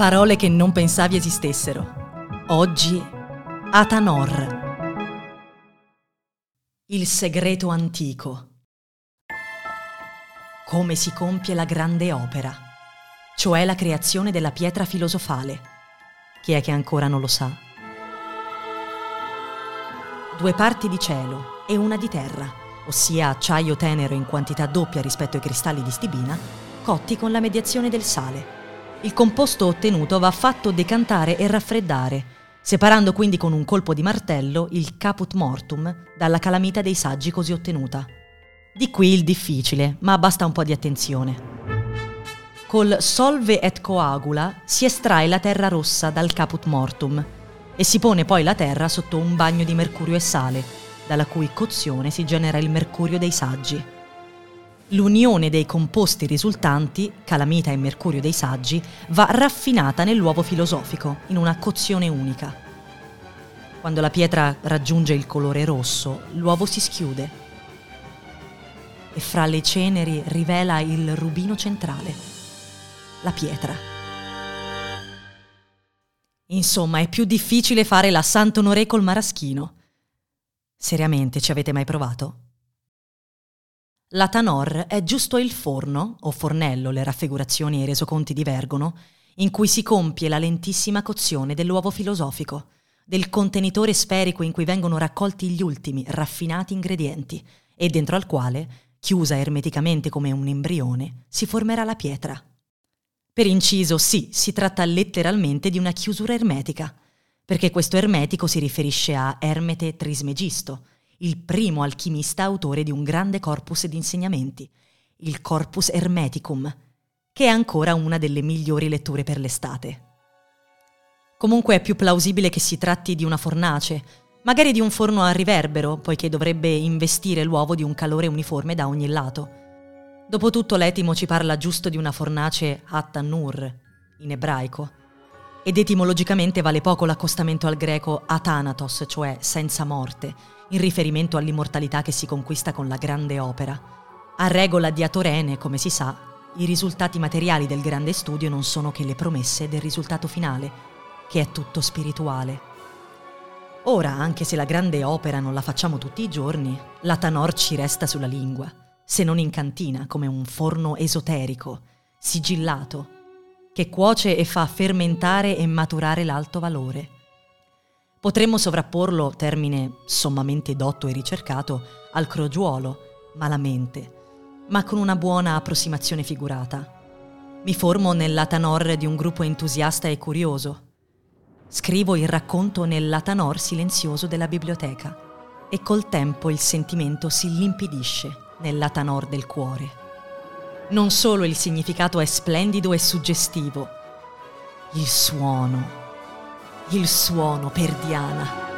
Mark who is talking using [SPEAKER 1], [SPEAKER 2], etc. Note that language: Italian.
[SPEAKER 1] Parole che non pensavi esistessero. Oggi Atanor. Il segreto antico. Come si compie la grande opera, cioè la creazione della pietra filosofale. Chi è che ancora non lo sa? Due parti di cielo e una di terra, ossia acciaio tenero in quantità doppia rispetto ai cristalli di stibina, cotti con la mediazione del sale il composto ottenuto va fatto decantare e raffreddare, separando quindi con un colpo di martello il caput mortum dalla calamita dei saggi così ottenuta. Di qui il difficile, ma basta un po' di attenzione. Col solve et coagula si estrae la terra rossa dal caput mortum e si pone poi la terra sotto un bagno di mercurio e sale, dalla cui cozione si genera il mercurio dei saggi. L'unione dei composti risultanti, calamita e mercurio dei saggi, va raffinata nell'uovo filosofico, in una cozione unica. Quando la pietra raggiunge il colore rosso, l'uovo si schiude e fra le ceneri rivela il rubino centrale, la pietra. Insomma, è più difficile fare la Sant'Onoré col maraschino. Seriamente, ci avete mai provato? La tanor è giusto il forno, o fornello, le raffigurazioni e i resoconti divergono, in cui si compie la lentissima cozione dell'uovo filosofico, del contenitore sferico in cui vengono raccolti gli ultimi, raffinati ingredienti, e dentro al quale, chiusa ermeticamente come un embrione, si formerà la pietra. Per inciso, sì, si tratta letteralmente di una chiusura ermetica, perché questo ermetico si riferisce a Ermete Trismegisto, il primo alchimista autore di un grande corpus di insegnamenti, il Corpus Hermeticum, che è ancora una delle migliori letture per l'estate. Comunque è più plausibile che si tratti di una fornace, magari di un forno a riverbero, poiché dovrebbe investire l'uovo di un calore uniforme da ogni lato. Dopotutto l'etimo ci parla giusto di una fornace At-Nur, in ebraico, ed etimologicamente vale poco l'accostamento al greco Athanatos, cioè senza morte, in riferimento all'immortalità che si conquista con la grande opera. A regola di Atorene, come si sa, i risultati materiali del grande studio non sono che le promesse del risultato finale, che è tutto spirituale. Ora, anche se la grande opera non la facciamo tutti i giorni, la Tanor ci resta sulla lingua, se non in cantina, come un forno esoterico, sigillato, che cuoce e fa fermentare e maturare l'alto valore Potremmo sovrapporlo, termine sommamente dotto e ricercato, al crogiuolo, malamente, ma con una buona approssimazione figurata. Mi formo nell'atanor di un gruppo entusiasta e curioso. Scrivo il racconto nell'atanor silenzioso della biblioteca e col tempo il sentimento si limpidisce nell'atanor del cuore. Non solo il significato è splendido e suggestivo, il suono il suono per Diana.